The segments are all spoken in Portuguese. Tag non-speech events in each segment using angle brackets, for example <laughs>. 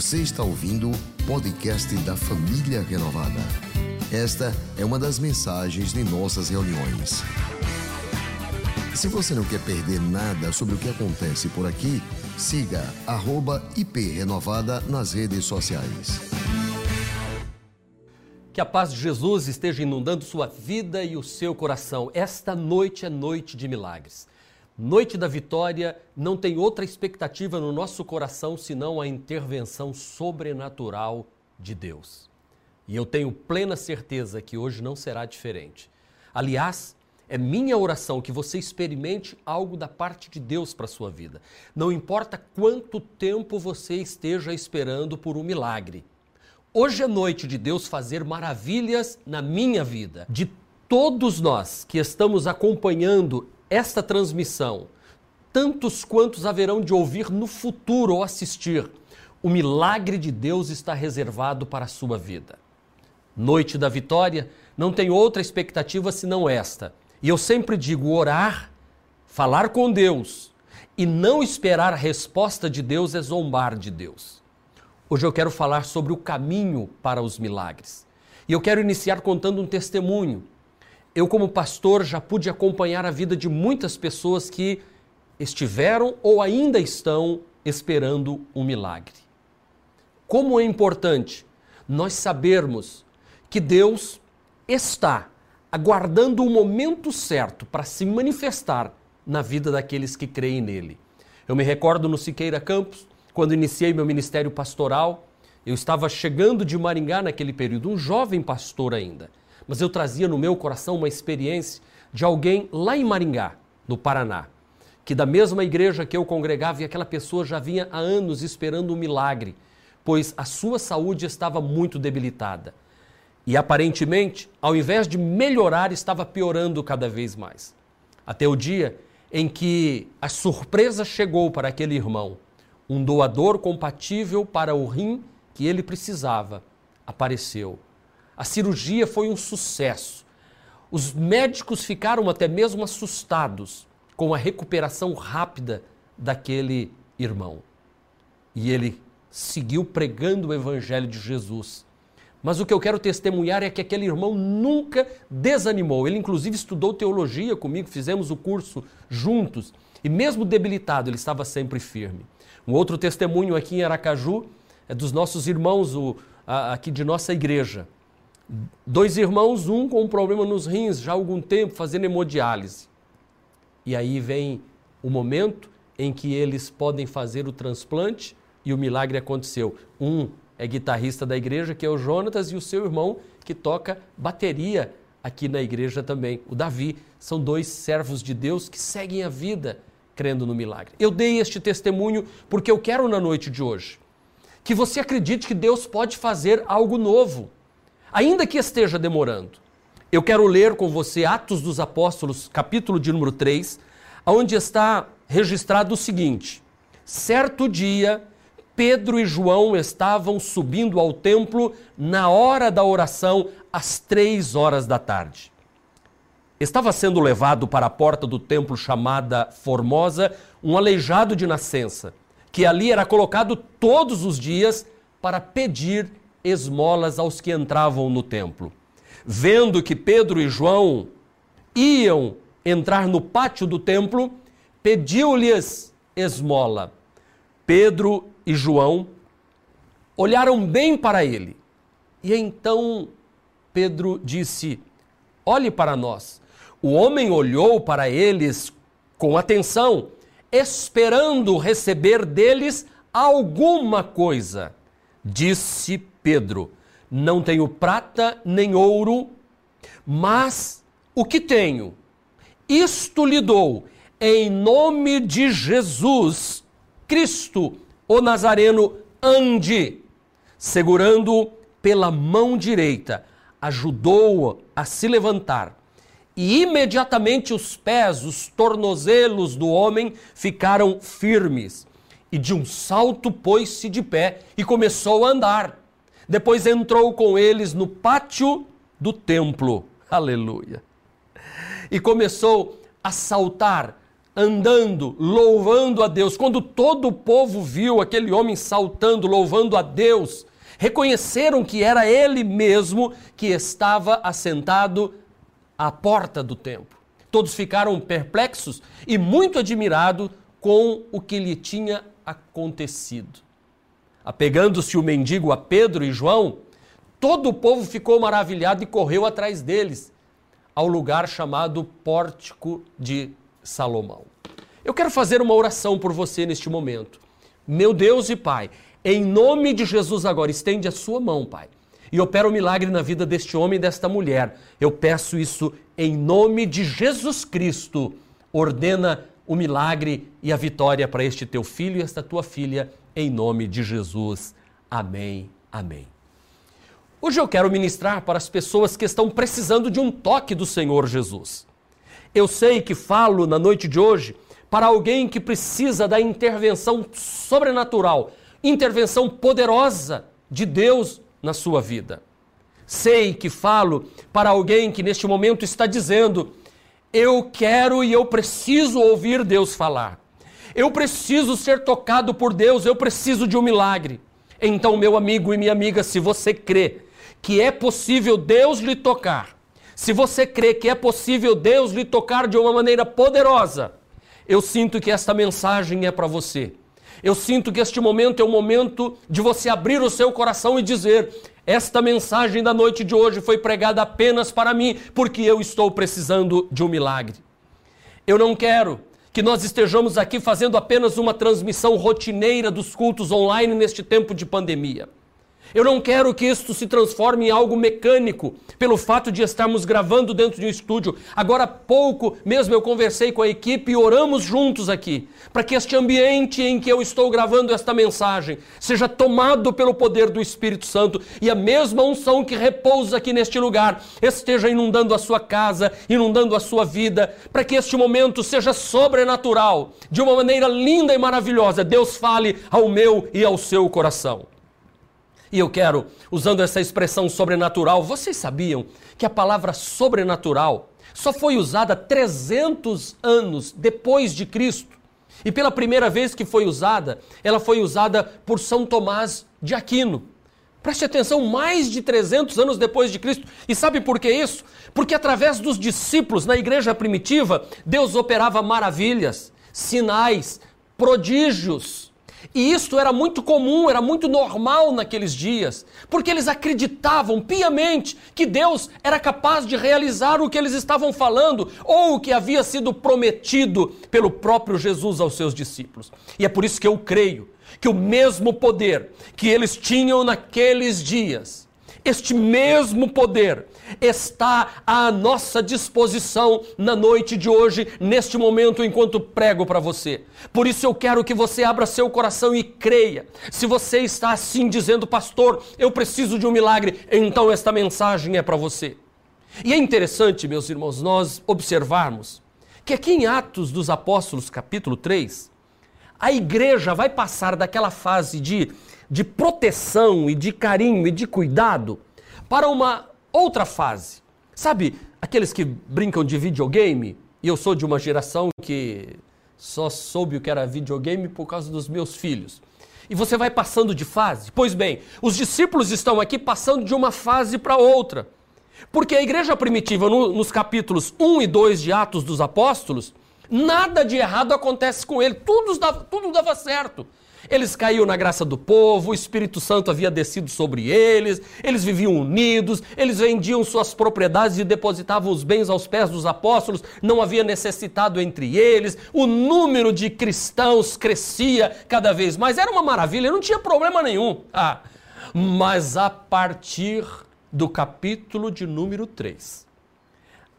Você está ouvindo o podcast da Família Renovada. Esta é uma das mensagens de nossas reuniões. Se você não quer perder nada sobre o que acontece por aqui, siga @iprenovada nas redes sociais. Que a paz de Jesus esteja inundando sua vida e o seu coração. Esta noite é noite de milagres. Noite da vitória não tem outra expectativa no nosso coração senão a intervenção sobrenatural de Deus. E eu tenho plena certeza que hoje não será diferente. Aliás, é minha oração que você experimente algo da parte de Deus para a sua vida. Não importa quanto tempo você esteja esperando por um milagre. Hoje é noite de Deus fazer maravilhas na minha vida. De todos nós que estamos acompanhando esta transmissão, tantos quantos haverão de ouvir no futuro ou assistir, o milagre de Deus está reservado para a sua vida. Noite da vitória não tem outra expectativa senão esta. E eu sempre digo: orar, falar com Deus e não esperar a resposta de Deus é zombar de Deus. Hoje eu quero falar sobre o caminho para os milagres. E eu quero iniciar contando um testemunho. Eu, como pastor, já pude acompanhar a vida de muitas pessoas que estiveram ou ainda estão esperando um milagre. Como é importante nós sabermos que Deus está aguardando o momento certo para se manifestar na vida daqueles que creem nele. Eu me recordo no Siqueira Campos, quando iniciei meu ministério pastoral, eu estava chegando de Maringá naquele período, um jovem pastor ainda, mas eu trazia no meu coração uma experiência de alguém lá em Maringá, no Paraná, que da mesma igreja que eu congregava e aquela pessoa já vinha há anos esperando um milagre, pois a sua saúde estava muito debilitada. E aparentemente, ao invés de melhorar, estava piorando cada vez mais. Até o dia em que a surpresa chegou para aquele irmão um doador compatível para o rim que ele precisava apareceu. A cirurgia foi um sucesso. Os médicos ficaram até mesmo assustados com a recuperação rápida daquele irmão. E ele seguiu pregando o evangelho de Jesus. Mas o que eu quero testemunhar é que aquele irmão nunca desanimou. Ele, inclusive, estudou teologia comigo, fizemos o curso juntos. E, mesmo debilitado, ele estava sempre firme. Um outro testemunho aqui em Aracaju é dos nossos irmãos o, a, aqui de nossa igreja. Dois irmãos, um com um problema nos rins já há algum tempo, fazendo hemodiálise. E aí vem o momento em que eles podem fazer o transplante e o milagre aconteceu. Um é guitarrista da igreja, que é o Jonatas, e o seu irmão, que toca bateria aqui na igreja também, o Davi. São dois servos de Deus que seguem a vida crendo no milagre. Eu dei este testemunho porque eu quero na noite de hoje que você acredite que Deus pode fazer algo novo, ainda que esteja demorando. Eu quero ler com você Atos dos Apóstolos, capítulo de número 3, onde está registrado o seguinte: Certo dia, Pedro e João estavam subindo ao templo na hora da oração, às três horas da tarde estava sendo levado para a porta do templo chamada Formosa um aleijado de nascença, que ali era colocado todos os dias para pedir esmolas aos que entravam no templo. Vendo que Pedro e João iam entrar no pátio do templo, pediu-lhes esmola. Pedro e João olharam bem para ele. E então Pedro disse: Olhe para nós. O homem olhou para eles com atenção, esperando receber deles alguma coisa. Disse Pedro: Não tenho prata nem ouro, mas o que tenho, isto lhe dou, em nome de Jesus Cristo, o Nazareno, ande. Segurando pela mão direita, ajudou-o a se levantar e imediatamente os pés, os tornozelos do homem ficaram firmes. E de um salto pôs-se de pé e começou a andar. Depois entrou com eles no pátio do templo. Aleluia. E começou a saltar andando, louvando a Deus, quando todo o povo viu aquele homem saltando, louvando a Deus, reconheceram que era ele mesmo que estava assentado à porta do templo. Todos ficaram perplexos e muito admirados com o que lhe tinha acontecido. Apegando-se o mendigo a Pedro e João, todo o povo ficou maravilhado e correu atrás deles, ao lugar chamado Pórtico de Salomão. Eu quero fazer uma oração por você neste momento. Meu Deus e Pai, em nome de Jesus agora, estende a sua mão, Pai. E opera o um milagre na vida deste homem e desta mulher. Eu peço isso em nome de Jesus Cristo. Ordena o milagre e a vitória para este teu filho e esta tua filha, em nome de Jesus. Amém. Amém. Hoje eu quero ministrar para as pessoas que estão precisando de um toque do Senhor Jesus. Eu sei que falo na noite de hoje para alguém que precisa da intervenção sobrenatural intervenção poderosa de Deus na sua vida. Sei que falo para alguém que neste momento está dizendo: eu quero e eu preciso ouvir Deus falar. Eu preciso ser tocado por Deus, eu preciso de um milagre. Então, meu amigo e minha amiga, se você crê que é possível Deus lhe tocar, se você crê que é possível Deus lhe tocar de uma maneira poderosa, eu sinto que esta mensagem é para você. Eu sinto que este momento é o momento de você abrir o seu coração e dizer: Esta mensagem da noite de hoje foi pregada apenas para mim, porque eu estou precisando de um milagre. Eu não quero que nós estejamos aqui fazendo apenas uma transmissão rotineira dos cultos online neste tempo de pandemia. Eu não quero que isto se transforme em algo mecânico, pelo fato de estarmos gravando dentro de um estúdio. Agora há pouco mesmo eu conversei com a equipe e oramos juntos aqui, para que este ambiente em que eu estou gravando esta mensagem seja tomado pelo poder do Espírito Santo e a mesma unção que repousa aqui neste lugar esteja inundando a sua casa, inundando a sua vida, para que este momento seja sobrenatural, de uma maneira linda e maravilhosa. Deus fale ao meu e ao seu coração. E eu quero, usando essa expressão sobrenatural, vocês sabiam que a palavra sobrenatural só foi usada 300 anos depois de Cristo? E pela primeira vez que foi usada, ela foi usada por São Tomás de Aquino. Preste atenção, mais de 300 anos depois de Cristo. E sabe por que isso? Porque através dos discípulos na igreja primitiva, Deus operava maravilhas, sinais, prodígios e isto era muito comum, era muito normal naqueles dias, porque eles acreditavam piamente que Deus era capaz de realizar o que eles estavam falando ou o que havia sido prometido pelo próprio Jesus aos seus discípulos. E é por isso que eu creio que o mesmo poder que eles tinham naqueles dias, este mesmo poder está à nossa disposição na noite de hoje, neste momento, enquanto prego para você. Por isso eu quero que você abra seu coração e creia. Se você está assim dizendo, pastor, eu preciso de um milagre, então esta mensagem é para você. E é interessante, meus irmãos, nós observarmos que aqui em Atos dos Apóstolos, capítulo 3, a igreja vai passar daquela fase de, de proteção e de carinho e de cuidado para uma outra fase. Sabe, aqueles que brincam de videogame, e eu sou de uma geração que só soube o que era videogame por causa dos meus filhos. E você vai passando de fase. Pois bem, os discípulos estão aqui passando de uma fase para outra. Porque a igreja primitiva, no, nos capítulos 1 e 2 de Atos dos Apóstolos, nada de errado acontece com ele, tudo dava, tudo dava certo. Eles caíam na graça do povo, o Espírito Santo havia descido sobre eles, eles viviam unidos, eles vendiam suas propriedades e depositavam os bens aos pés dos apóstolos, não havia necessitado entre eles, o número de cristãos crescia cada vez mais, era uma maravilha, não tinha problema nenhum. Ah, mas a partir do capítulo de número 3,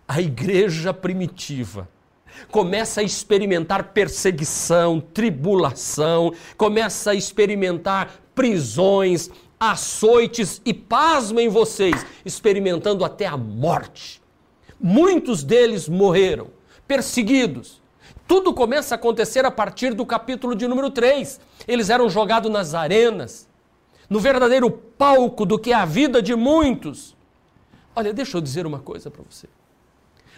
a igreja primitiva, começa a experimentar perseguição, tribulação, começa a experimentar prisões, açoites e pasmem vocês, experimentando até a morte. Muitos deles morreram, perseguidos. Tudo começa a acontecer a partir do capítulo de número 3. Eles eram jogados nas arenas, no verdadeiro palco do que é a vida de muitos. Olha, deixa eu dizer uma coisa para você.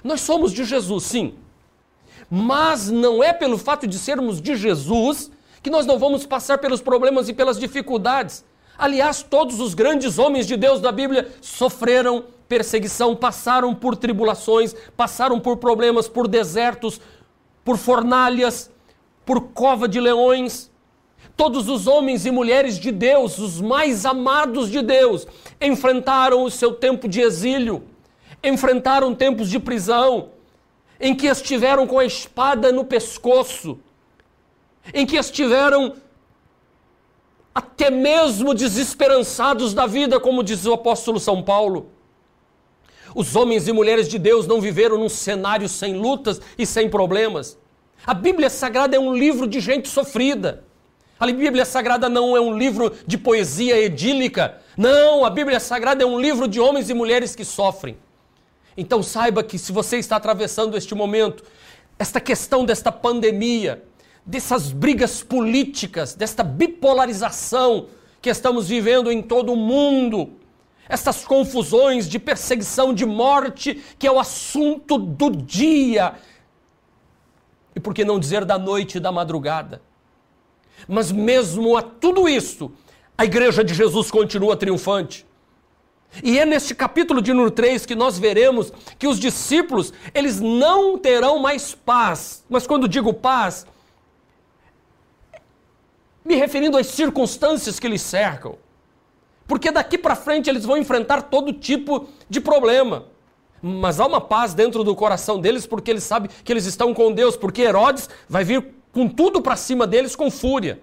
Nós somos de Jesus, sim. Mas não é pelo fato de sermos de Jesus que nós não vamos passar pelos problemas e pelas dificuldades. Aliás, todos os grandes homens de Deus da Bíblia sofreram perseguição, passaram por tribulações, passaram por problemas, por desertos, por fornalhas, por cova de leões. Todos os homens e mulheres de Deus, os mais amados de Deus, enfrentaram o seu tempo de exílio, enfrentaram tempos de prisão, em que estiveram com a espada no pescoço, em que estiveram até mesmo desesperançados da vida, como diz o apóstolo São Paulo. Os homens e mulheres de Deus não viveram num cenário sem lutas e sem problemas. A Bíblia Sagrada é um livro de gente sofrida. A Bíblia Sagrada não é um livro de poesia edílica. Não, a Bíblia Sagrada é um livro de homens e mulheres que sofrem. Então saiba que se você está atravessando este momento, esta questão desta pandemia, dessas brigas políticas, desta bipolarização que estamos vivendo em todo o mundo, essas confusões de perseguição, de morte, que é o assunto do dia, e por que não dizer da noite e da madrugada? Mas mesmo a tudo isso, a igreja de Jesus continua triunfante. E é neste capítulo de número 3 que nós veremos que os discípulos, eles não terão mais paz. Mas quando digo paz, me referindo às circunstâncias que lhes cercam. Porque daqui para frente eles vão enfrentar todo tipo de problema. Mas há uma paz dentro do coração deles porque eles sabem que eles estão com Deus, porque Herodes vai vir com tudo para cima deles com fúria.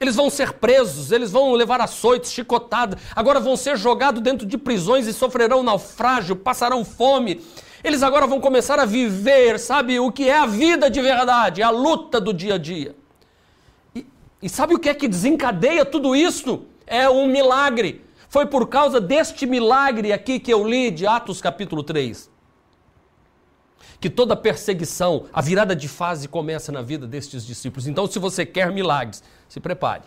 Eles vão ser presos, eles vão levar açoites, chicotada, agora vão ser jogados dentro de prisões e sofrerão naufrágio, passarão fome. Eles agora vão começar a viver, sabe, o que é a vida de verdade, a luta do dia a dia. E, e sabe o que é que desencadeia tudo isso? É um milagre. Foi por causa deste milagre aqui que eu li de Atos capítulo 3. Que toda perseguição, a virada de fase começa na vida destes discípulos. Então, se você quer milagres, se prepare.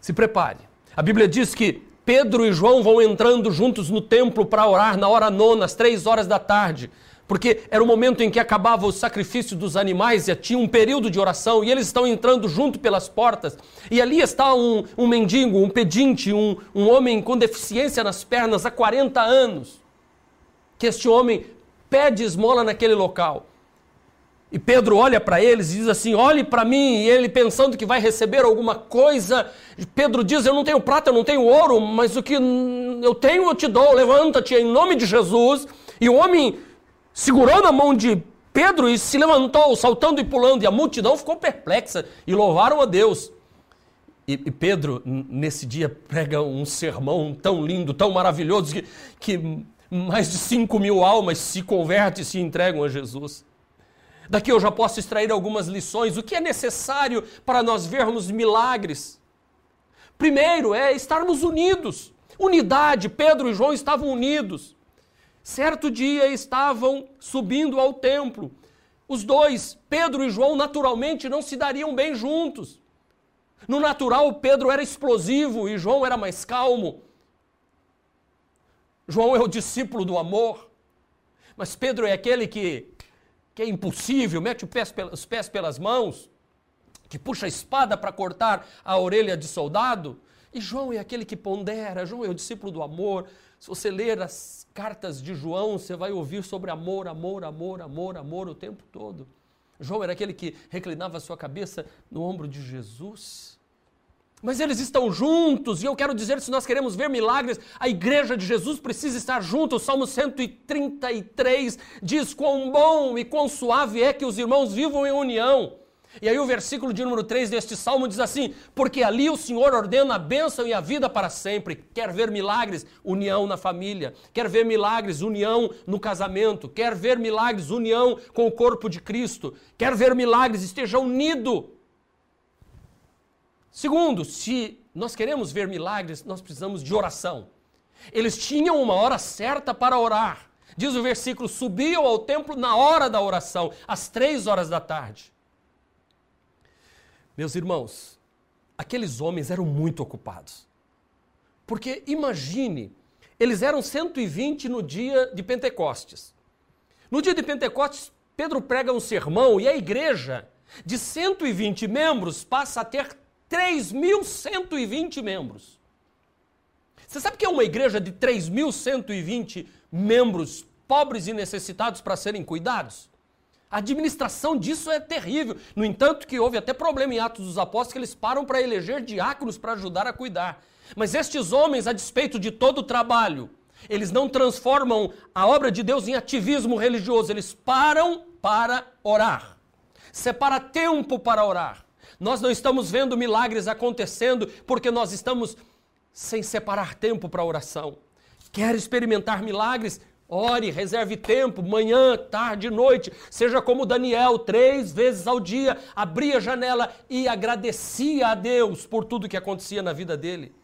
Se prepare. A Bíblia diz que Pedro e João vão entrando juntos no templo para orar na hora nona, às três horas da tarde porque era o momento em que acabava o sacrifício dos animais e tinha um período de oração, e eles estão entrando junto pelas portas, e ali está um, um mendigo, um pedinte, um, um homem com deficiência nas pernas há 40 anos, que este homem pede esmola naquele local. E Pedro olha para eles e diz assim: olhe para mim. E ele, pensando que vai receber alguma coisa, Pedro diz: Eu não tenho prata, eu não tenho ouro, mas o que eu tenho eu te dou. Levanta-te em nome de Jesus. E o homem segurou na mão de Pedro e se levantou, saltando e pulando, e a multidão ficou perplexa e louvaram a Deus. E, e Pedro, nesse dia, prega um sermão tão lindo, tão maravilhoso, que, que mais de 5 mil almas se convertem e se entregam a Jesus. Daqui eu já posso extrair algumas lições. O que é necessário para nós vermos milagres? Primeiro é estarmos unidos. Unidade. Pedro e João estavam unidos. Certo dia estavam subindo ao templo. Os dois, Pedro e João, naturalmente não se dariam bem juntos. No natural, Pedro era explosivo e João era mais calmo. João é o discípulo do amor, mas Pedro é aquele que, que é impossível, mete os pés pelas mãos, que puxa a espada para cortar a orelha de soldado. E João é aquele que pondera, João é o discípulo do amor. Se você ler as cartas de João, você vai ouvir sobre amor, amor, amor, amor, amor o tempo todo. João era aquele que reclinava sua cabeça no ombro de Jesus. Mas eles estão juntos, e eu quero dizer: se nós queremos ver milagres, a igreja de Jesus precisa estar junto. O Salmo 133 diz: Quão bom e quão suave é que os irmãos vivam em união. E aí o versículo de número 3 deste salmo diz assim: Porque ali o Senhor ordena a bênção e a vida para sempre. Quer ver milagres? União na família. Quer ver milagres? União no casamento. Quer ver milagres? União com o corpo de Cristo. Quer ver milagres? Esteja unido. Segundo, se nós queremos ver milagres, nós precisamos de oração. Eles tinham uma hora certa para orar. Diz o versículo: subiam ao templo na hora da oração, às três horas da tarde. Meus irmãos, aqueles homens eram muito ocupados. Porque imagine, eles eram 120 no dia de Pentecostes. No dia de Pentecostes, Pedro prega um sermão e a igreja de 120 membros passa a ter 3.120 membros. Você sabe que é uma igreja de 3.120 membros pobres e necessitados para serem cuidados? A administração disso é terrível. No entanto, que houve até problema em Atos dos Apóstolos que eles param para eleger diáconos para ajudar a cuidar. Mas estes homens, a despeito de todo o trabalho, eles não transformam a obra de Deus em ativismo religioso, eles param para orar. Separa tempo para orar. Nós não estamos vendo milagres acontecendo porque nós estamos sem separar tempo para oração. Quer experimentar milagres? Ore, reserve tempo, manhã, tarde, noite. Seja como Daniel, três vezes ao dia, abria a janela e agradecia a Deus por tudo que acontecia na vida dele.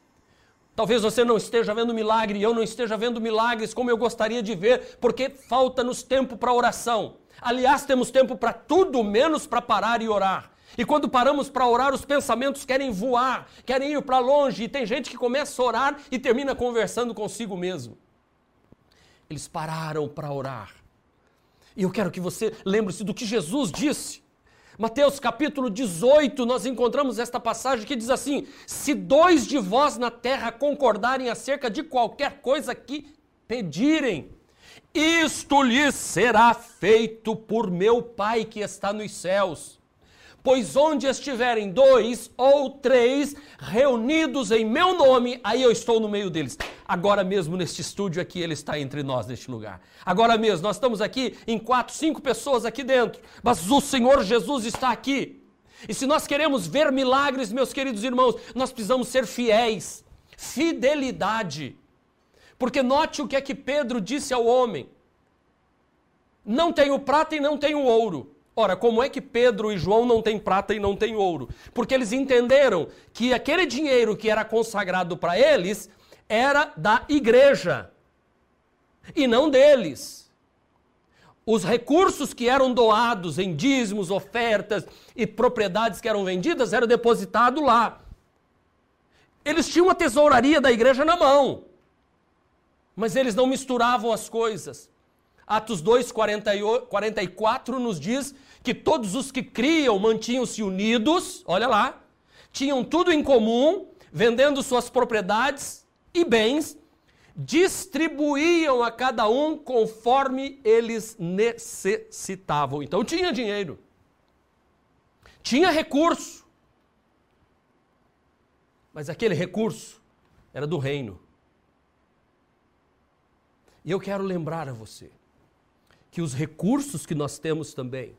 Talvez você não esteja vendo milagre e eu não esteja vendo milagres como eu gostaria de ver, porque falta-nos tempo para oração. Aliás, temos tempo para tudo menos para parar e orar. E quando paramos para orar, os pensamentos querem voar, querem ir para longe, e tem gente que começa a orar e termina conversando consigo mesmo. Eles pararam para orar. E eu quero que você lembre-se do que Jesus disse. Mateus capítulo 18, nós encontramos esta passagem que diz assim: Se dois de vós na terra concordarem acerca de qualquer coisa que pedirem, isto lhes será feito por meu Pai que está nos céus. Pois onde estiverem dois ou três reunidos em meu nome, aí eu estou no meio deles. Agora mesmo neste estúdio aqui, ele está entre nós neste lugar. Agora mesmo, nós estamos aqui em quatro, cinco pessoas aqui dentro, mas o Senhor Jesus está aqui. E se nós queremos ver milagres, meus queridos irmãos, nós precisamos ser fiéis. Fidelidade. Porque note o que é que Pedro disse ao homem: Não tenho prata e não tenho ouro Ora, como é que Pedro e João não têm prata e não têm ouro? Porque eles entenderam que aquele dinheiro que era consagrado para eles era da igreja e não deles. Os recursos que eram doados em dízimos, ofertas e propriedades que eram vendidas eram depositados lá. Eles tinham a tesouraria da igreja na mão, mas eles não misturavam as coisas. Atos 2, 44 nos diz que todos os que criam mantinham-se unidos, olha lá, tinham tudo em comum, vendendo suas propriedades e bens, distribuíam a cada um conforme eles necessitavam. Então tinha dinheiro, tinha recurso, mas aquele recurso era do reino. E eu quero lembrar a você que os recursos que nós temos também,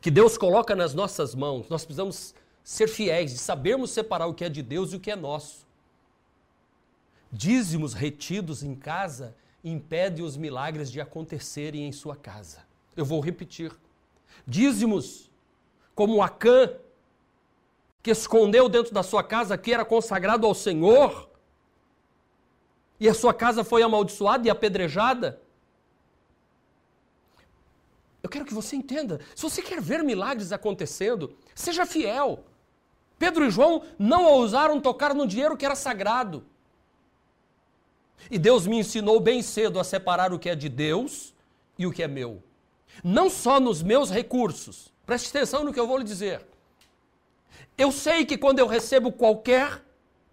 que Deus coloca nas nossas mãos, nós precisamos ser fiéis e sabermos separar o que é de Deus e o que é nosso. Dízimos retidos em casa impedem os milagres de acontecerem em sua casa. Eu vou repetir. Dízimos, como Acã, que escondeu dentro da sua casa que era consagrado ao Senhor, e a sua casa foi amaldiçoada e apedrejada, eu quero que você entenda. Se você quer ver milagres acontecendo, seja fiel. Pedro e João não ousaram tocar no dinheiro que era sagrado. E Deus me ensinou bem cedo a separar o que é de Deus e o que é meu. Não só nos meus recursos. Preste atenção no que eu vou lhe dizer. Eu sei que quando eu recebo qualquer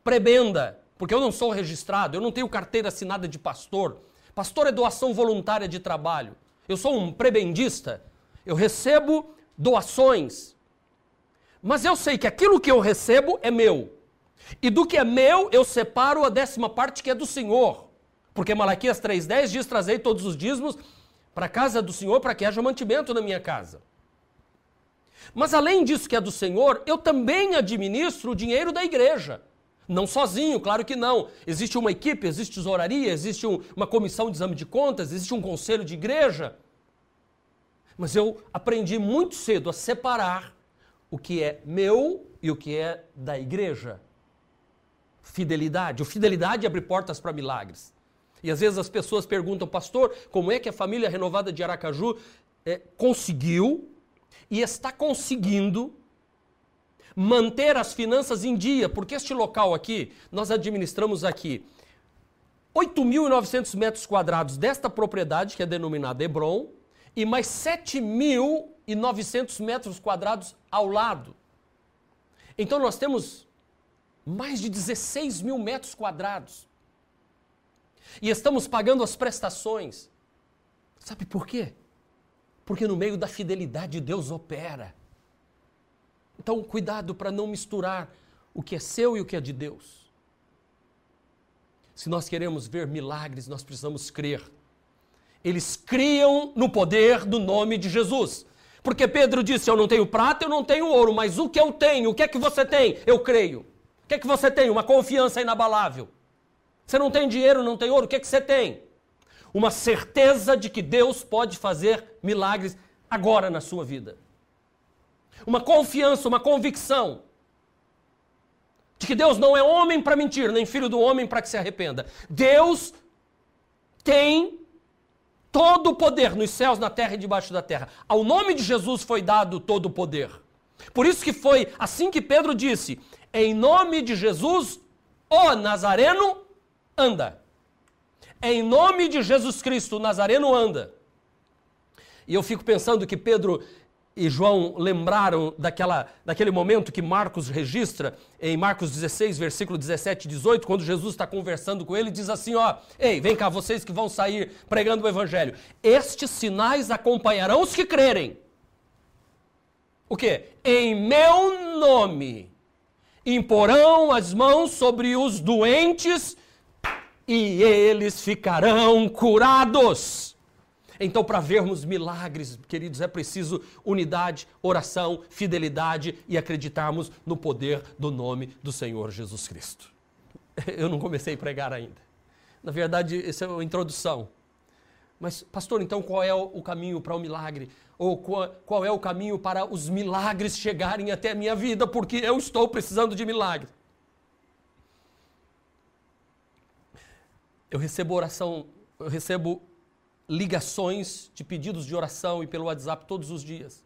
prebenda, porque eu não sou registrado, eu não tenho carteira assinada de pastor. Pastor é doação voluntária de trabalho eu sou um prebendista, eu recebo doações, mas eu sei que aquilo que eu recebo é meu. E do que é meu, eu separo a décima parte que é do Senhor. Porque Malaquias 3,10 diz: Trazei todos os dízimos para a casa do Senhor para que haja mantimento na minha casa. Mas além disso que é do Senhor, eu também administro o dinheiro da igreja. Não sozinho, claro que não. Existe uma equipe, existe tesouraria, existe um, uma comissão de exame de contas, existe um conselho de igreja. Mas eu aprendi muito cedo a separar o que é meu e o que é da igreja. Fidelidade. O fidelidade abre portas para milagres. E às vezes as pessoas perguntam, pastor, como é que a família renovada de Aracaju é, conseguiu e está conseguindo manter as finanças em dia, porque este local aqui, nós administramos aqui 8.900 metros quadrados desta propriedade, que é denominada Hebron, e mais 7.900 metros quadrados ao lado. Então nós temos mais de 16 mil metros quadrados. E estamos pagando as prestações. Sabe por quê? Porque no meio da fidelidade Deus opera. Então, cuidado para não misturar o que é seu e o que é de Deus. Se nós queremos ver milagres, nós precisamos crer. Eles criam no poder do nome de Jesus. Porque Pedro disse: Eu não tenho prata, eu não tenho ouro, mas o que eu tenho, o que é que você tem? Eu creio. O que é que você tem? Uma confiança inabalável. Você não tem dinheiro, não tem ouro, o que é que você tem? Uma certeza de que Deus pode fazer milagres agora na sua vida. Uma confiança, uma convicção de que Deus não é homem para mentir, nem filho do homem para que se arrependa. Deus tem todo o poder nos céus, na terra e debaixo da terra. Ao nome de Jesus foi dado todo o poder. Por isso que foi assim que Pedro disse: em nome de Jesus, o Nazareno anda. Em nome de Jesus Cristo, o Nazareno anda. E eu fico pensando que Pedro e João lembraram daquela, daquele momento que Marcos registra, em Marcos 16, versículo 17 e 18, quando Jesus está conversando com ele, diz assim: Ó, ei, vem cá, vocês que vão sair pregando o evangelho. Estes sinais acompanharão os que crerem. O quê? Em meu nome imporão as mãos sobre os doentes e eles ficarão curados. Então, para vermos milagres, queridos, é preciso unidade, oração, fidelidade e acreditarmos no poder do nome do Senhor Jesus Cristo. <laughs> Eu não comecei a pregar ainda. Na verdade, essa é uma introdução. Mas, pastor, então qual é o caminho para o milagre? Ou qual, qual é o caminho para os milagres chegarem até a minha vida? Porque eu estou precisando de milagre. Eu recebo oração, eu recebo ligações de pedidos de oração e pelo WhatsApp todos os dias.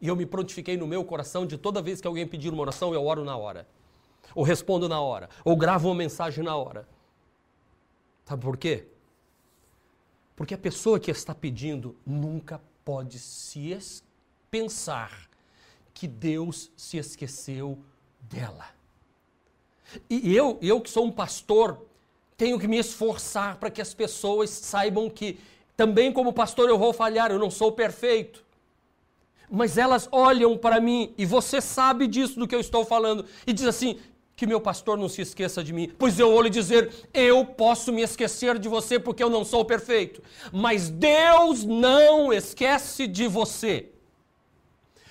E eu me prontifiquei no meu coração de toda vez que alguém pedir uma oração, eu oro na hora. Ou respondo na hora. Ou gravo uma mensagem na hora. Sabe por quê? Porque a pessoa que está pedindo nunca pode se pensar que Deus se esqueceu dela. E eu, eu que sou um pastor, tenho que me esforçar para que as pessoas saibam que também, como pastor, eu vou falhar, eu não sou perfeito. Mas elas olham para mim, e você sabe disso do que eu estou falando, e diz assim: que meu pastor não se esqueça de mim. Pois eu vou lhe dizer: eu posso me esquecer de você porque eu não sou perfeito. Mas Deus não esquece de você.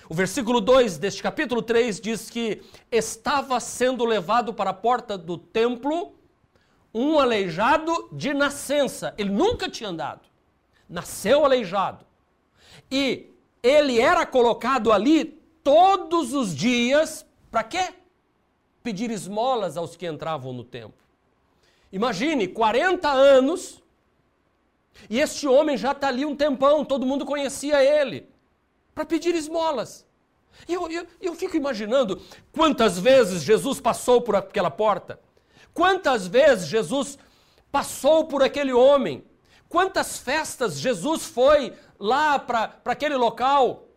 O versículo 2 deste capítulo 3 diz que estava sendo levado para a porta do templo um aleijado de nascença. Ele nunca tinha andado nasceu aleijado. E ele era colocado ali todos os dias para quê? Pedir esmolas aos que entravam no templo. Imagine, 40 anos, e este homem já está ali um tempão, todo mundo conhecia ele, para pedir esmolas. E eu, eu, eu fico imaginando quantas vezes Jesus passou por aquela porta, quantas vezes Jesus passou por aquele homem, Quantas festas Jesus foi lá para aquele local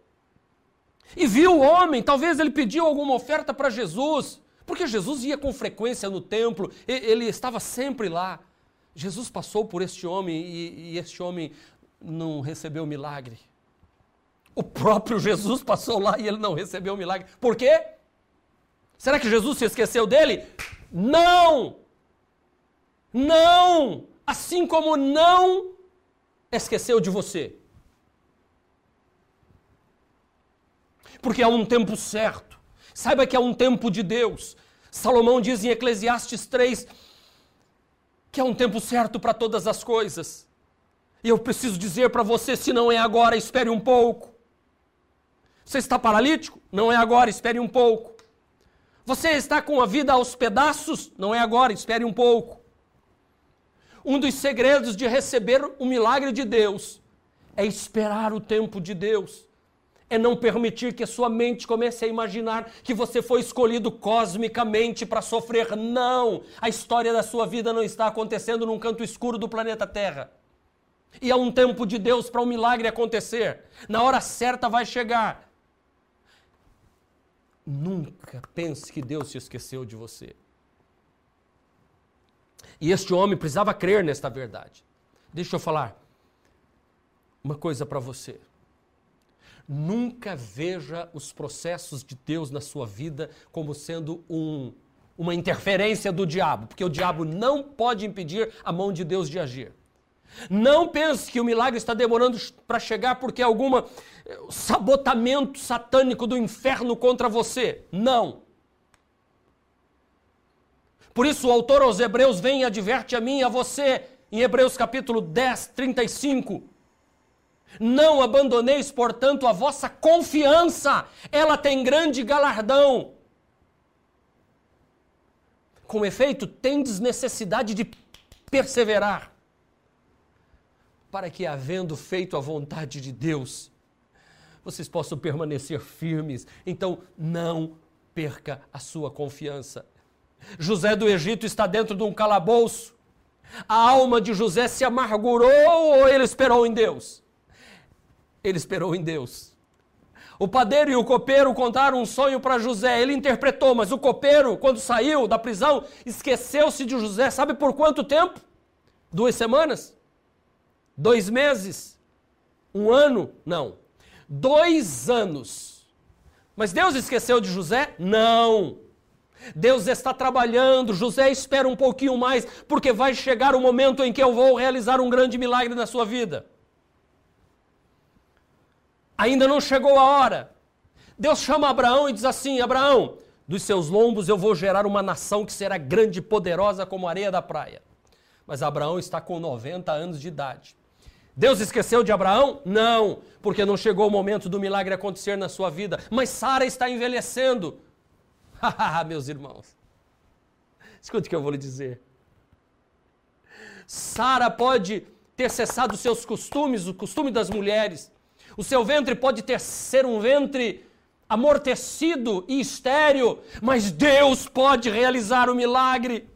e viu o homem, talvez ele pediu alguma oferta para Jesus, porque Jesus ia com frequência no templo, ele estava sempre lá. Jesus passou por este homem e, e este homem não recebeu milagre. O próprio Jesus passou lá e ele não recebeu milagre. Por quê? Será que Jesus se esqueceu dele? Não! Não! Assim como não esqueceu de você. Porque há um tempo certo. Saiba que há um tempo de Deus. Salomão diz em Eclesiastes 3 que há um tempo certo para todas as coisas. E eu preciso dizer para você: se não é agora, espere um pouco. Você está paralítico? Não é agora, espere um pouco. Você está com a vida aos pedaços? Não é agora, espere um pouco. Um dos segredos de receber o milagre de Deus é esperar o tempo de Deus. É não permitir que a sua mente comece a imaginar que você foi escolhido cosmicamente para sofrer. Não! A história da sua vida não está acontecendo num canto escuro do planeta Terra. E há um tempo de Deus para um milagre acontecer. Na hora certa vai chegar. Nunca pense que Deus se esqueceu de você. E este homem precisava crer nesta verdade. Deixa eu falar uma coisa para você. Nunca veja os processos de Deus na sua vida como sendo um, uma interferência do diabo, porque o diabo não pode impedir a mão de Deus de agir. Não pense que o milagre está demorando para chegar porque é algum eh, sabotamento satânico do inferno contra você. Não. Por isso o autor aos Hebreus vem e adverte a mim e a você, em Hebreus capítulo 10, 35. Não abandoneis, portanto, a vossa confiança, ela tem grande galardão. Com efeito, tendes necessidade de perseverar, para que, havendo feito a vontade de Deus, vocês possam permanecer firmes. Então, não perca a sua confiança. José do Egito está dentro de um calabouço. A alma de José se amargurou ou ele esperou em Deus? Ele esperou em Deus. O padeiro e o copeiro contaram um sonho para José. Ele interpretou, mas o copeiro, quando saiu da prisão, esqueceu-se de José. Sabe por quanto tempo? Duas semanas? Dois meses? Um ano? Não. Dois anos. Mas Deus esqueceu de José? Não. Deus está trabalhando, José espera um pouquinho mais, porque vai chegar o momento em que eu vou realizar um grande milagre na sua vida. Ainda não chegou a hora. Deus chama Abraão e diz assim: Abraão, dos seus lombos eu vou gerar uma nação que será grande e poderosa como a areia da praia. Mas Abraão está com 90 anos de idade. Deus esqueceu de Abraão? Não, porque não chegou o momento do milagre acontecer na sua vida. Mas Sara está envelhecendo. <laughs> Meus irmãos, escute o que eu vou lhe dizer. Sara pode ter cessado seus costumes, o costume das mulheres. O seu ventre pode ter ser um ventre amortecido e estéreo, mas Deus pode realizar o milagre.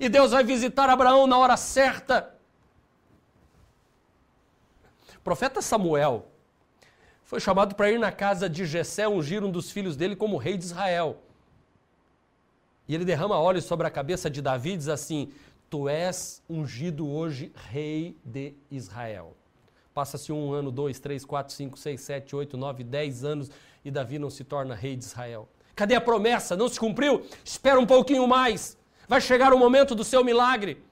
E Deus vai visitar Abraão na hora certa. O profeta Samuel foi chamado para ir na casa de Jessé ungir um dos filhos dele como rei de Israel. E ele derrama óleo sobre a cabeça de Davi e diz assim: Tu és ungido hoje rei de Israel. Passa-se um ano, dois, três, quatro, cinco, seis, sete, oito, nove, dez anos e Davi não se torna rei de Israel. Cadê a promessa? Não se cumpriu? Espera um pouquinho mais. Vai chegar o momento do seu milagre.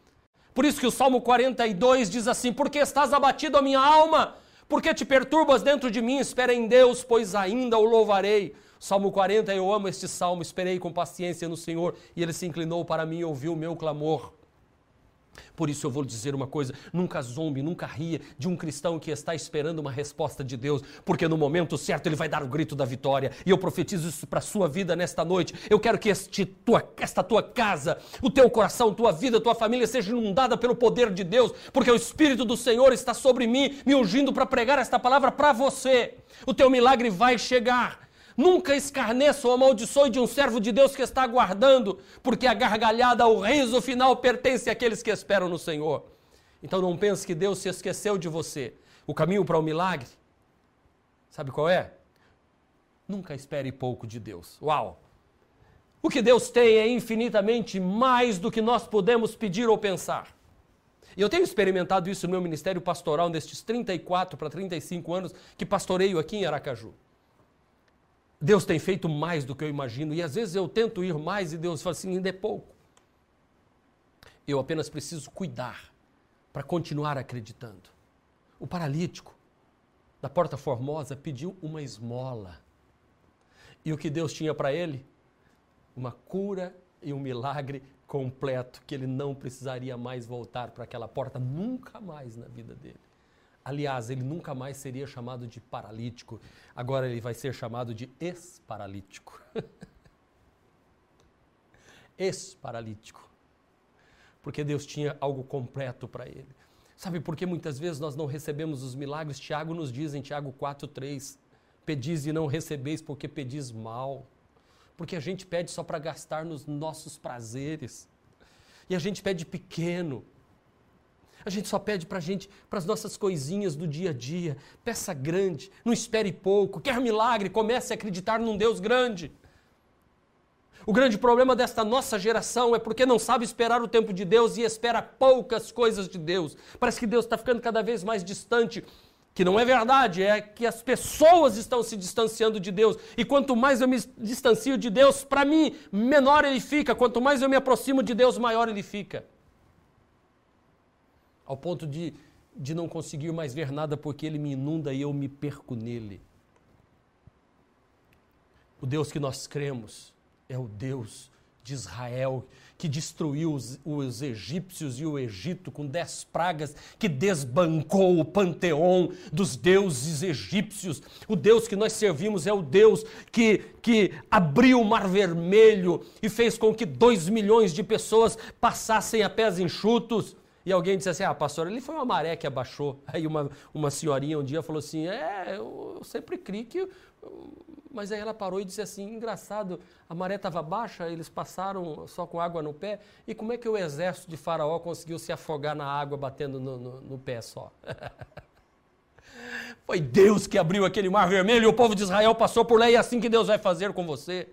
Por isso que o Salmo 42 diz assim: Porque estás abatido a minha alma? Porque te perturbas dentro de mim? Espera em Deus, pois ainda o louvarei. Salmo 40, eu amo este salmo, esperei com paciência no Senhor e ele se inclinou para mim e ouviu o meu clamor. Por isso eu vou dizer uma coisa: nunca zombe, nunca ria de um cristão que está esperando uma resposta de Deus, porque no momento certo ele vai dar o grito da vitória. E eu profetizo isso para a sua vida nesta noite. Eu quero que este tua, esta tua casa, o teu coração, tua vida, tua família seja inundada pelo poder de Deus, porque o Espírito do Senhor está sobre mim, me ungindo para pregar esta palavra para você. O teu milagre vai chegar. Nunca escarneça ou amaldiçoe de um servo de Deus que está aguardando, porque a gargalhada, o riso final pertence àqueles que esperam no Senhor. Então não pense que Deus se esqueceu de você. O caminho para o milagre, sabe qual é? Nunca espere pouco de Deus. Uau! O que Deus tem é infinitamente mais do que nós podemos pedir ou pensar. E eu tenho experimentado isso no meu ministério pastoral nestes 34 para 35 anos que pastoreio aqui em Aracaju. Deus tem feito mais do que eu imagino. E às vezes eu tento ir mais e Deus fala assim: ainda é pouco. Eu apenas preciso cuidar para continuar acreditando. O paralítico da Porta Formosa pediu uma esmola. E o que Deus tinha para ele? Uma cura e um milagre completo, que ele não precisaria mais voltar para aquela porta nunca mais na vida dele. Aliás, ele nunca mais seria chamado de paralítico, agora ele vai ser chamado de ex-paralítico. <laughs> ex-paralítico. Porque Deus tinha algo completo para ele. Sabe por que muitas vezes nós não recebemos os milagres? Tiago nos diz em Tiago 4,3: Pedis e não recebeis porque pedis mal. Porque a gente pede só para gastar nos nossos prazeres. E a gente pede pequeno. A gente só pede para gente, para as nossas coisinhas do dia a dia. Peça grande, não espere pouco. Quer milagre? Comece a acreditar num Deus grande. O grande problema desta nossa geração é porque não sabe esperar o tempo de Deus e espera poucas coisas de Deus. Parece que Deus está ficando cada vez mais distante. Que não é verdade, é que as pessoas estão se distanciando de Deus. E quanto mais eu me distancio de Deus, para mim, menor ele fica. Quanto mais eu me aproximo de Deus, maior ele fica. Ao ponto de, de não conseguir mais ver nada porque ele me inunda e eu me perco nele. O Deus que nós cremos é o Deus de Israel, que destruiu os, os, egípcios e o Egito com dez pragas, que desbancou o panteão dos deuses egípcios. O Deus que nós servimos é o Deus que, que abriu o Mar Vermelho e fez com que dois milhões de pessoas passassem a pés enxutos. E alguém disse assim: Ah, pastor, ele foi uma maré que abaixou. <laughs> Aí uma, uma senhorinha um dia falou assim: É, eu, sempre criei que mas aí ela parou e disse assim: engraçado, a maré estava baixa, eles passaram só com água no pé, e como é que o exército de Faraó conseguiu se afogar na água batendo no, no, no pé só? <laughs> Foi Deus que abriu aquele mar vermelho e o povo de Israel passou por lá, e é assim que Deus vai fazer com você.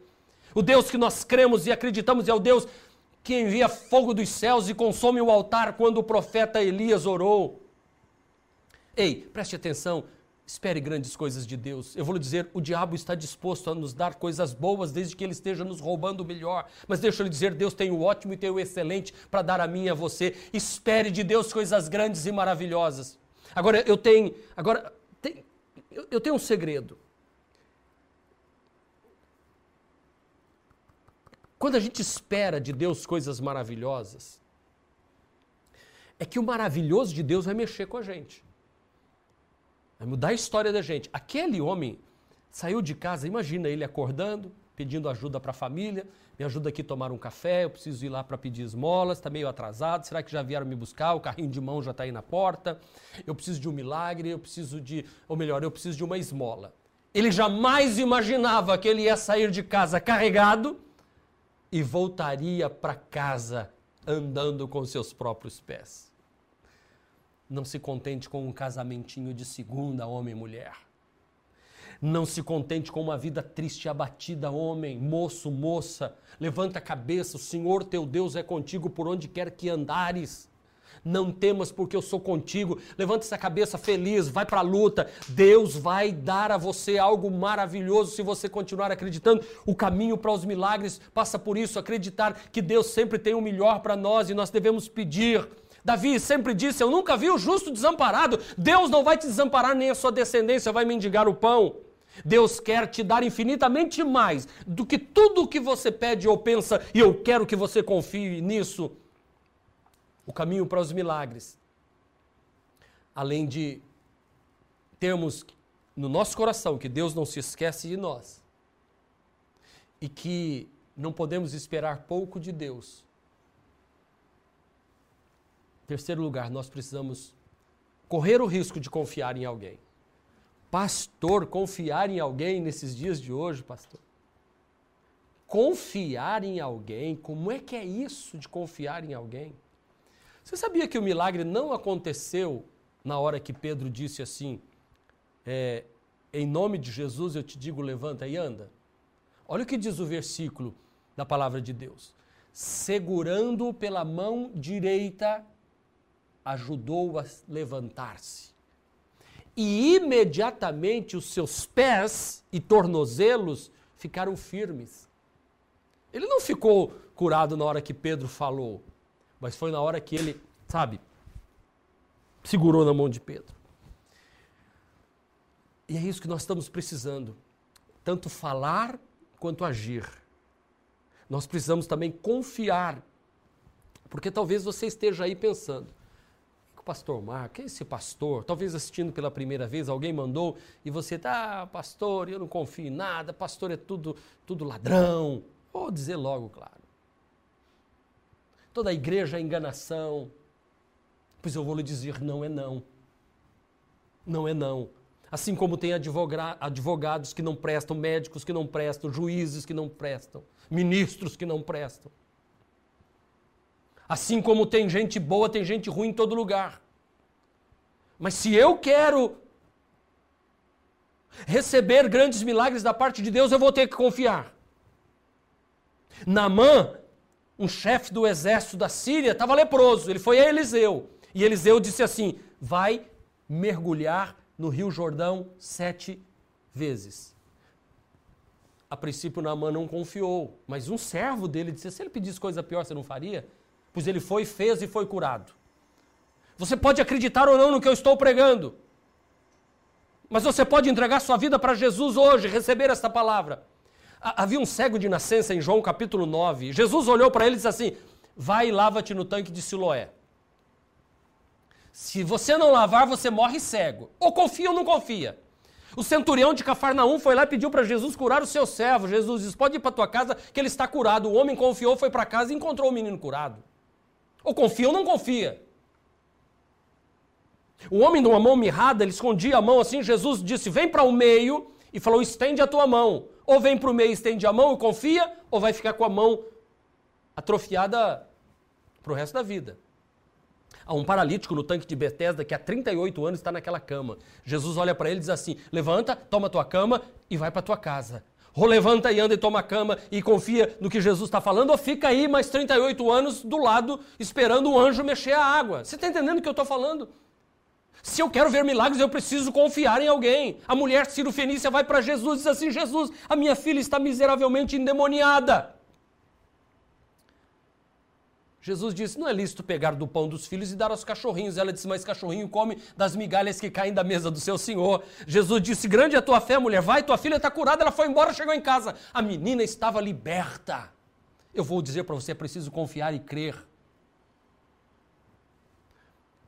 O Deus que nós cremos e acreditamos é o Deus que envia fogo dos céus e consome o altar quando o profeta Elias orou. Ei, preste atenção, Espere grandes coisas de Deus. Eu vou lhe dizer, o diabo está disposto a nos dar coisas boas desde que ele esteja nos roubando o melhor. Mas deixa eu lhe dizer, Deus tem o ótimo e tem o excelente para dar a mim e a você. Espere de Deus coisas grandes e maravilhosas. Agora eu tenho, agora tem, eu, tenho um segredo. Quando a gente espera de Deus coisas maravilhosas, é que o maravilhoso de Deus vai mexer com a gente. Vai mudar a história da gente. Aquele homem saiu de casa, imagina ele acordando, pedindo ajuda para a família, me ajuda aqui a tomar um café, eu preciso ir lá para pedir esmolas, está meio atrasado, será que já vieram me buscar? O carrinho de mão já está aí na porta, eu preciso de um milagre, eu preciso de, ou melhor, eu preciso de uma esmola. Ele jamais imaginava que ele ia sair de casa carregado e voltaria para casa andando com seus próprios pés. Não se contente com um casamentinho de segunda, homem e mulher. Não se contente com uma vida triste e abatida, homem, moço, moça. Levanta a cabeça, o Senhor teu Deus é contigo por onde quer que andares. Não temas porque eu sou contigo. Levanta essa cabeça feliz, vai para a luta. Deus vai dar a você algo maravilhoso se você continuar acreditando. O caminho para os milagres passa por isso, acreditar que Deus sempre tem o melhor para nós e nós devemos pedir Davi sempre disse: Eu nunca vi o justo desamparado. Deus não vai te desamparar, nem a sua descendência vai mendigar o pão. Deus quer te dar infinitamente mais do que tudo o que você pede ou pensa, e eu quero que você confie nisso. O caminho para os milagres. Além de termos no nosso coração que Deus não se esquece de nós e que não podemos esperar pouco de Deus Terceiro lugar, nós precisamos correr o risco de confiar em alguém. Pastor, confiar em alguém nesses dias de hoje, pastor? Confiar em alguém? Como é que é isso de confiar em alguém? Você sabia que o milagre não aconteceu na hora que Pedro disse assim: é, em nome de Jesus eu te digo, levanta e anda? Olha o que diz o versículo da palavra de Deus: segurando-o pela mão direita ajudou a levantar-se. E imediatamente os seus pés e tornozelos ficaram firmes. Ele não ficou curado na hora que Pedro falou, mas foi na hora que ele, sabe, segurou na mão de Pedro. E é isso que nós estamos precisando, tanto falar quanto agir. Nós precisamos também confiar, porque talvez você esteja aí pensando: pastor Marco, quem é esse pastor? Talvez assistindo pela primeira vez, alguém mandou e você tá, ah, pastor, eu não confio em nada, pastor é tudo, tudo ladrão. Vou dizer logo, claro. Toda a igreja é enganação. Pois eu vou lhe dizer, não é não. Não é não. Assim como tem advogados que não prestam, médicos que não prestam, juízes que não prestam, ministros que não prestam. Assim como tem gente boa, tem gente ruim em todo lugar. Mas se eu quero receber grandes milagres da parte de Deus, eu vou ter que confiar. Naamã, um chefe do exército da Síria, estava leproso. Ele foi a Eliseu. E Eliseu disse assim: vai mergulhar no Rio Jordão sete vezes. A princípio, Naamã não confiou, mas um servo dele disse: se ele pedisse coisa pior, você não faria? Pois ele foi, fez e foi curado. Você pode acreditar ou não no que eu estou pregando, mas você pode entregar sua vida para Jesus hoje, receber esta palavra. Havia um cego de nascença em João capítulo 9. Jesus olhou para ele e disse assim: Vai e lava-te no tanque de Siloé. Se você não lavar, você morre cego. Ou confia ou não confia. O centurião de Cafarnaum foi lá e pediu para Jesus curar o seu servo. Jesus disse: Pode ir para tua casa, que ele está curado. O homem confiou, foi para casa e encontrou o menino curado. Ou confia ou não confia. O homem de uma mão mirrada, ele escondia a mão assim. Jesus disse: Vem para o meio e falou: Estende a tua mão. Ou vem para o meio, estende a mão e confia, ou vai ficar com a mão atrofiada para o resto da vida. Há um paralítico no tanque de Betesda que há 38 anos está naquela cama. Jesus olha para ele e diz assim: Levanta, toma tua cama e vai para tua casa. Ou levanta e anda e toma a cama e confia no que Jesus está falando, ou fica aí mais 38 anos do lado esperando o anjo mexer a água. Você está entendendo o que eu estou falando? Se eu quero ver milagres, eu preciso confiar em alguém. A mulher Ciro Fenícia vai para Jesus e diz assim: Jesus, a minha filha está miseravelmente endemoniada. Jesus disse: Não é lícito pegar do pão dos filhos e dar aos cachorrinhos. Ela disse: Mas cachorrinho come das migalhas que caem da mesa do seu senhor. Jesus disse: Grande é a tua fé, mulher. Vai, tua filha está curada. Ela foi embora, chegou em casa. A menina estava liberta. Eu vou dizer para você: é preciso confiar e crer.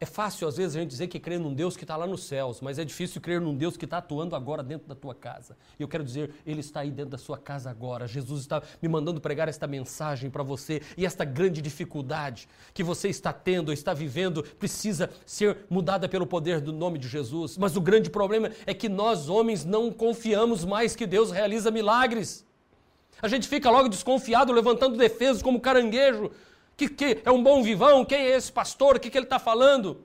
É fácil, às vezes, a gente dizer que crê num Deus que está lá nos céus, mas é difícil crer num Deus que está atuando agora dentro da tua casa. E eu quero dizer, Ele está aí dentro da sua casa agora. Jesus está me mandando pregar esta mensagem para você. E esta grande dificuldade que você está tendo, está vivendo, precisa ser mudada pelo poder do nome de Jesus. Mas o grande problema é que nós, homens, não confiamos mais que Deus realiza milagres. A gente fica logo desconfiado, levantando defesas como caranguejo que, que é um bom vivão? Quem é esse pastor? O que, que ele está falando?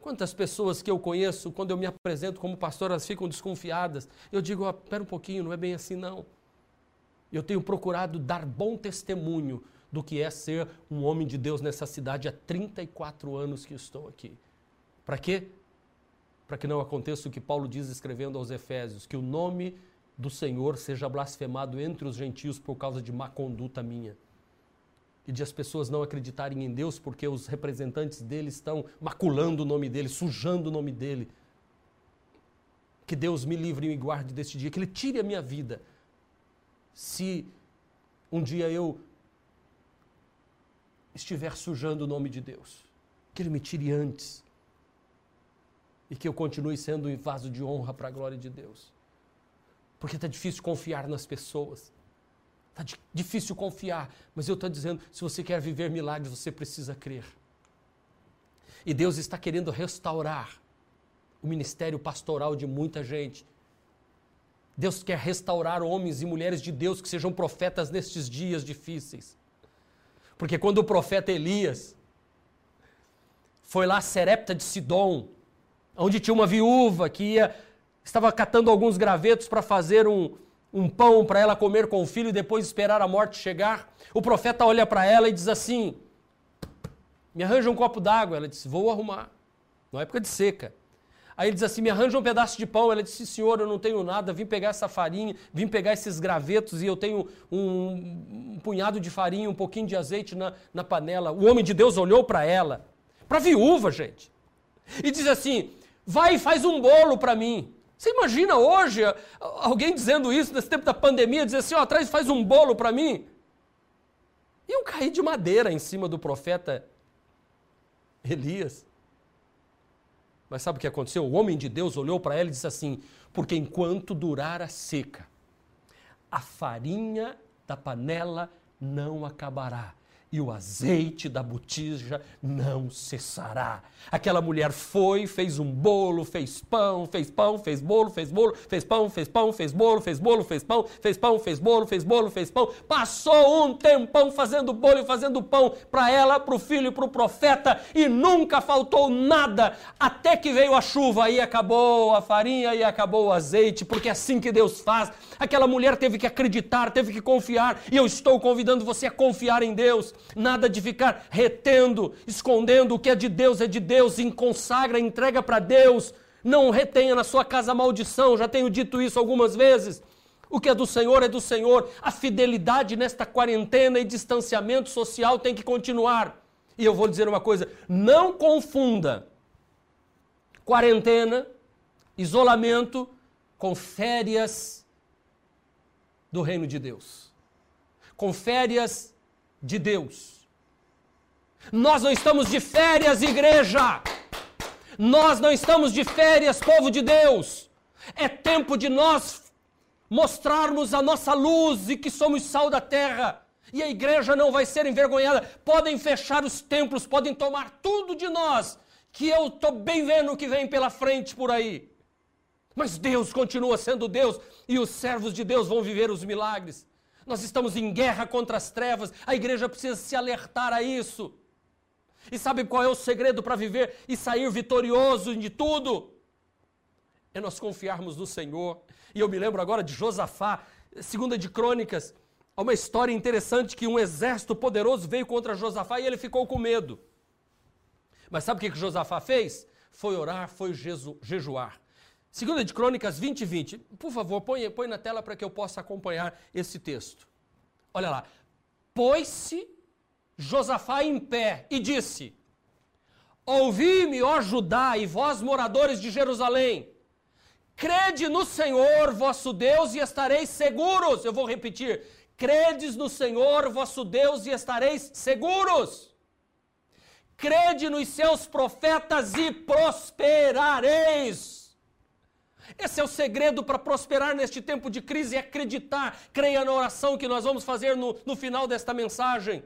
Quantas pessoas que eu conheço, quando eu me apresento como pastor, elas ficam desconfiadas. Eu digo, espera um pouquinho, não é bem assim não. Eu tenho procurado dar bom testemunho do que é ser um homem de Deus nessa cidade há 34 anos que estou aqui. Para quê? Para que não aconteça o que Paulo diz escrevendo aos Efésios, que o nome do Senhor seja blasfemado entre os gentios por causa de má conduta minha e de as pessoas não acreditarem em Deus porque os representantes dele estão maculando o nome dele, sujando o nome dele. Que Deus me livre e me guarde deste dia, que Ele tire a minha vida. Se um dia eu estiver sujando o nome de Deus, que Ele me tire antes e que eu continue sendo um vaso de honra para a glória de Deus. Porque está difícil confiar nas pessoas. Está difícil confiar, mas eu estou dizendo: se você quer viver milagres, você precisa crer. E Deus está querendo restaurar o ministério pastoral de muita gente. Deus quer restaurar homens e mulheres de Deus que sejam profetas nestes dias difíceis. Porque quando o profeta Elias foi lá a Serepta de Sidom, onde tinha uma viúva que ia, estava catando alguns gravetos para fazer um, um pão para ela comer com o filho e depois esperar a morte chegar. O profeta olha para ela e diz assim: Me arranja um copo d'água. Ela disse: Vou arrumar. Na época de seca. Aí ele diz assim: Me arranja um pedaço de pão. Ela disse: Senhor, eu não tenho nada. Vim pegar essa farinha, vim pegar esses gravetos e eu tenho um, um punhado de farinha, um pouquinho de azeite na, na panela. O homem de Deus olhou para ela, para a viúva, gente, e diz assim: Vai e faz um bolo para mim. Você imagina hoje alguém dizendo isso nesse tempo da pandemia, dizer assim, ó, atrás faz um bolo para mim? Iam cair de madeira em cima do profeta Elias. Mas sabe o que aconteceu? O homem de Deus olhou para ela e disse assim: Porque enquanto durar a seca, a farinha da panela não acabará, e o azeite da botija não cessará. Aquela mulher foi, fez um bolo, fez pão, fez pão, fez bolo, fez bolo, fez pão, fez pão, fez bolo, fez bolo, fez pão, fez pão, fez bolo, fez bolo, fez pão. Passou um tempão fazendo bolo e fazendo pão para ela, para o filho e para o profeta e nunca faltou nada até que veio a chuva e acabou a farinha e acabou o azeite, porque é assim que Deus faz. Aquela mulher teve que acreditar, teve que confiar e eu estou convidando você a confiar em Deus. Nada de ficar retendo, escondendo o que é de Deus é de Deus consagra, entrega para Deus. Não retenha na sua casa maldição, já tenho dito isso algumas vezes. O que é do Senhor é do Senhor. A fidelidade nesta quarentena e distanciamento social tem que continuar. E eu vou dizer uma coisa: não confunda quarentena, isolamento com férias do reino de Deus. Com férias de Deus. Nós não estamos de férias, igreja. Nós não estamos de férias, povo de Deus. É tempo de nós mostrarmos a nossa luz e que somos sal da terra. E a igreja não vai ser envergonhada. Podem fechar os templos, podem tomar tudo de nós, que eu estou bem vendo o que vem pela frente por aí. Mas Deus continua sendo Deus e os servos de Deus vão viver os milagres. Nós estamos em guerra contra as trevas, a igreja precisa se alertar a isso. E sabe qual é o segredo para viver e sair vitorioso de tudo? É nós confiarmos no Senhor. E eu me lembro agora de Josafá, segunda de Crônicas, há uma história interessante que um exército poderoso veio contra Josafá e ele ficou com medo. Mas sabe o que, que Josafá fez? Foi orar, foi jeju, jejuar. Segunda de Crônicas 20 e 20. Por favor, põe, põe na tela para que eu possa acompanhar esse texto. Olha lá. Pôs-se Josafá em pé e disse: Ouvi-me, ó Judá, e vós, moradores de Jerusalém. Crede no Senhor vosso Deus e estareis seguros. Eu vou repetir: credes no Senhor vosso Deus e estareis seguros. Crede nos seus profetas e prosperareis. Esse é o segredo para prosperar neste tempo de crise: é acreditar. Creia na oração que nós vamos fazer no, no final desta mensagem.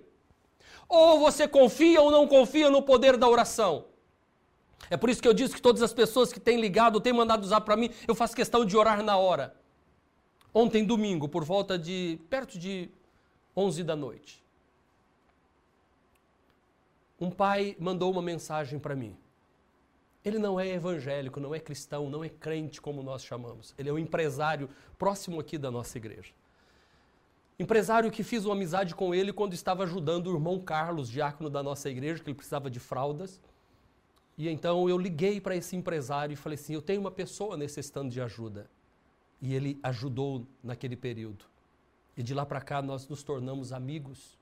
Ou você confia ou não confia no poder da oração. É por isso que eu disse que todas as pessoas que têm ligado, têm mandado usar para mim, eu faço questão de orar na hora. Ontem, domingo, por volta de perto de 11 da noite, um pai mandou uma mensagem para mim. Ele não é evangélico, não é cristão, não é crente como nós chamamos. Ele é um empresário próximo aqui da nossa igreja. Empresário que fiz uma amizade com ele quando estava ajudando o irmão Carlos, diácono da nossa igreja, que ele precisava de fraldas. E então eu liguei para esse empresário e falei assim: eu tenho uma pessoa necessitando de ajuda. E ele ajudou naquele período. E de lá para cá nós nos tornamos amigos.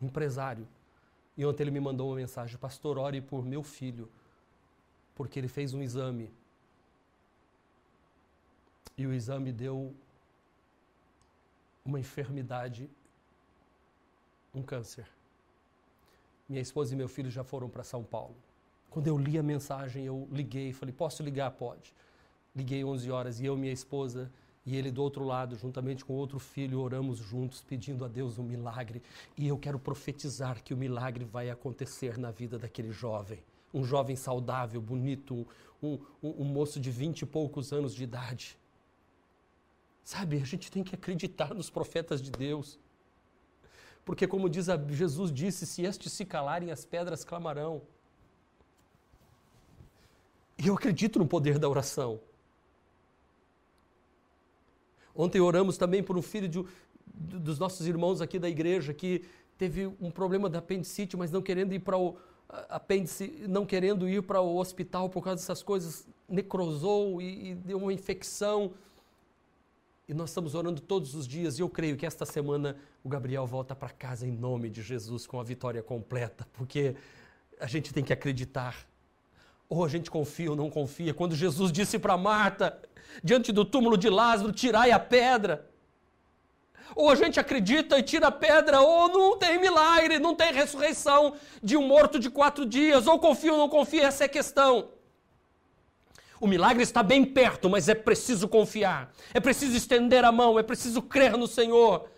Empresário. E ontem ele me mandou uma mensagem: Pastor, ore por meu filho, porque ele fez um exame. E o exame deu uma enfermidade, um câncer. Minha esposa e meu filho já foram para São Paulo. Quando eu li a mensagem, eu liguei, falei: "Posso ligar? Pode". Liguei 11 horas e eu, minha esposa e ele do outro lado, juntamente com outro filho, oramos juntos, pedindo a Deus um milagre. E eu quero profetizar que o milagre vai acontecer na vida daquele jovem. Um jovem saudável, bonito, um, um, um moço de vinte e poucos anos de idade. Sabe, a gente tem que acreditar nos profetas de Deus. Porque, como diz a, Jesus disse, se estes se calarem, as pedras clamarão. E eu acredito no poder da oração. Ontem oramos também por um filho de, dos nossos irmãos aqui da igreja que teve um problema da apendicite, mas não querendo ir para o apêndice, não querendo ir para o hospital por causa dessas coisas, necrosou e, e deu uma infecção. E nós estamos orando todos os dias e eu creio que esta semana o Gabriel volta para casa em nome de Jesus com a vitória completa, porque a gente tem que acreditar. Ou a gente confia ou não confia. Quando Jesus disse para Marta, diante do túmulo de Lázaro, tirai a pedra. Ou a gente acredita e tira a pedra, ou não tem milagre, não tem ressurreição de um morto de quatro dias. Ou confia ou não confia, essa é a questão. O milagre está bem perto, mas é preciso confiar, é preciso estender a mão, é preciso crer no Senhor.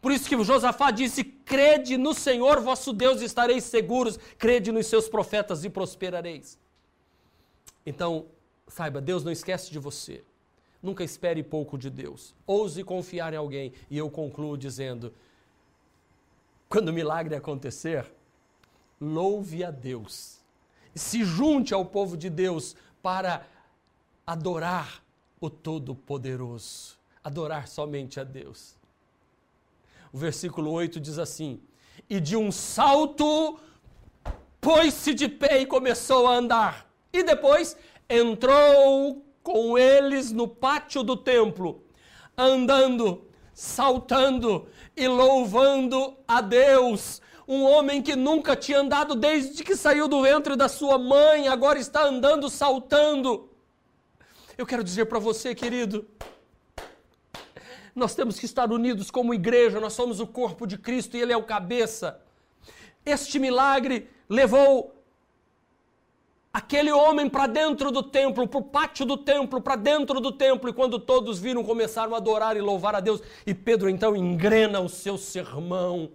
Por isso que Josafá disse: crede no Senhor vosso Deus e estareis seguros, crede nos seus profetas e prosperareis. Então, saiba, Deus não esquece de você. Nunca espere pouco de Deus. Ouse confiar em alguém. E eu concluo dizendo: quando o milagre acontecer, louve a Deus. Se junte ao povo de Deus para adorar o Todo-Poderoso. Adorar somente a Deus. O versículo 8 diz assim: E de um salto pôs-se de pé e começou a andar. E depois entrou com eles no pátio do templo, andando, saltando e louvando a Deus. Um homem que nunca tinha andado desde que saiu do ventre da sua mãe, agora está andando, saltando. Eu quero dizer para você, querido, nós temos que estar unidos como igreja, nós somos o corpo de Cristo e Ele é o cabeça. Este milagre levou aquele homem para dentro do templo, para o pátio do templo, para dentro do templo, e quando todos viram, começaram a adorar e louvar a Deus. E Pedro então engrena o seu sermão,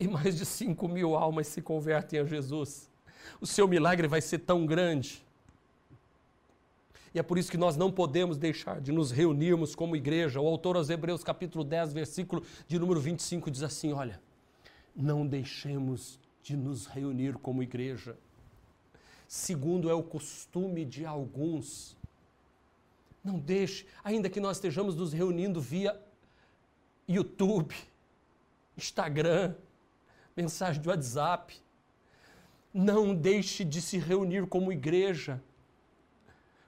e mais de 5 mil almas se convertem a Jesus. O seu milagre vai ser tão grande. E é por isso que nós não podemos deixar de nos reunirmos como igreja. O autor aos Hebreus, capítulo 10, versículo de número 25, diz assim: Olha, não deixemos de nos reunir como igreja segundo é o costume de alguns. Não deixe, ainda que nós estejamos nos reunindo via YouTube, Instagram, mensagem de WhatsApp, não deixe de se reunir como igreja,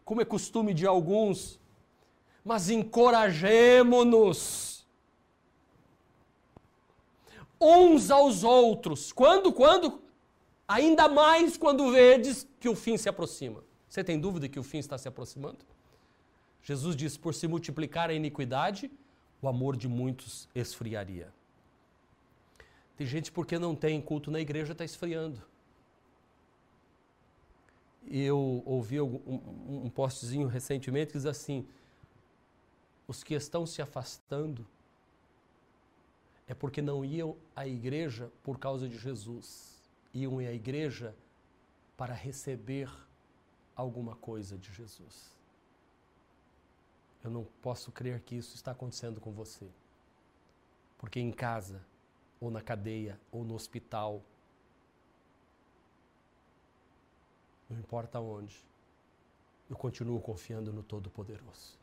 como é costume de alguns, mas encorajemo-nos uns aos outros. Quando? Quando? Ainda mais quando vedes que o fim se aproxima. Você tem dúvida que o fim está se aproximando? Jesus diz: por se multiplicar a iniquidade, o amor de muitos esfriaria. Tem gente porque não tem culto na igreja está esfriando. Eu ouvi um, um, postzinho recentemente que diz assim: os que estão se afastando é porque não iam à igreja por causa de Jesus iam à igreja para receber alguma coisa de Jesus. Eu não posso crer que isso está acontecendo com você. Porque em casa, ou na cadeia, ou no hospital, não importa onde, eu continuo confiando no Todo-Poderoso.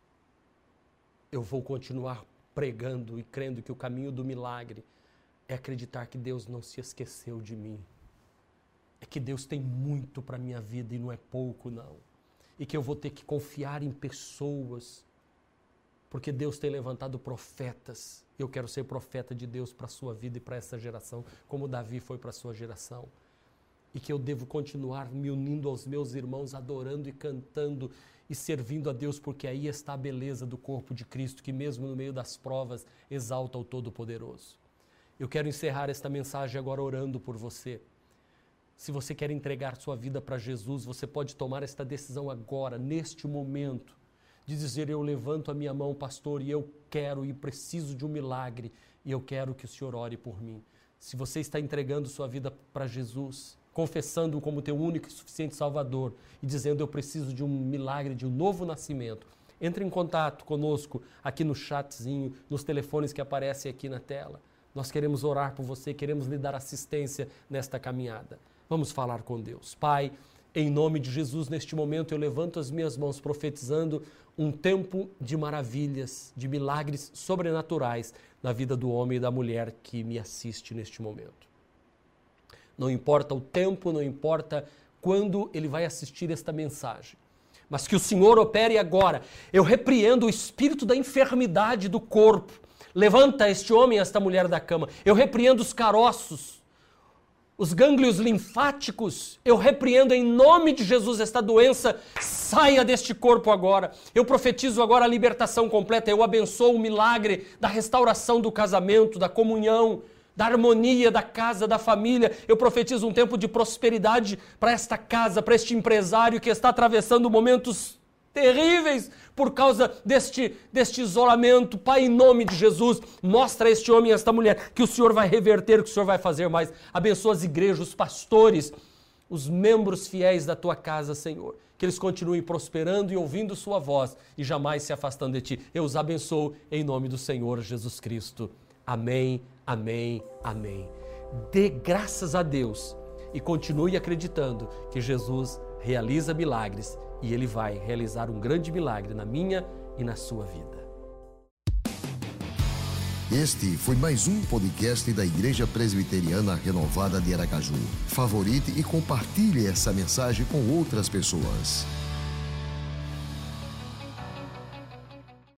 Eu vou continuar pregando e crendo que o caminho do milagre é acreditar que Deus não se esqueceu de mim é que Deus tem muito para minha vida e não é pouco não. E que eu vou ter que confiar em pessoas, porque Deus tem levantado profetas. Eu quero ser profeta de Deus para a sua vida e para essa geração, como Davi foi para a sua geração. E que eu devo continuar me unindo aos meus irmãos, adorando e cantando e servindo a Deus, porque aí está a beleza do corpo de Cristo, que mesmo no meio das provas exalta o Todo-Poderoso. Eu quero encerrar esta mensagem agora orando por você. Se você quer entregar sua vida para Jesus, você pode tomar esta decisão agora, neste momento, de dizer: Eu levanto a minha mão, pastor, e eu quero e preciso de um milagre, e eu quero que o Senhor ore por mim. Se você está entregando sua vida para Jesus, confessando-o como teu único e suficiente Salvador e dizendo: Eu preciso de um milagre, de um novo nascimento, entre em contato conosco aqui no chatzinho, nos telefones que aparecem aqui na tela. Nós queremos orar por você, queremos lhe dar assistência nesta caminhada. Vamos falar com Deus. Pai, em nome de Jesus, neste momento eu levanto as minhas mãos profetizando um tempo de maravilhas, de milagres sobrenaturais na vida do homem e da mulher que me assiste neste momento. Não importa o tempo, não importa quando ele vai assistir esta mensagem, mas que o Senhor opere agora. Eu repreendo o espírito da enfermidade do corpo. Levanta este homem, esta mulher da cama. Eu repreendo os caroços os gânglios linfáticos, eu repreendo em nome de Jesus esta doença, saia deste corpo agora. Eu profetizo agora a libertação completa, eu abençoo o milagre da restauração do casamento, da comunhão, da harmonia da casa, da família. Eu profetizo um tempo de prosperidade para esta casa, para este empresário que está atravessando momentos terríveis por causa deste, deste isolamento. Pai, em nome de Jesus, mostra a este homem e esta mulher que o Senhor vai reverter, que o Senhor vai fazer mais. Abençoa as igrejas, os pastores, os membros fiéis da tua casa, Senhor. Que eles continuem prosperando e ouvindo Sua voz e jamais se afastando de Ti. Eu os abençoo em nome do Senhor Jesus Cristo. Amém, amém, amém. Dê graças a Deus e continue acreditando que Jesus realiza milagres e Ele vai realizar um grande milagre na minha e na sua vida. Este foi mais um podcast da Igreja Presbiteriana Renovada de Aracaju. Favorite e compartilhe essa mensagem com outras pessoas.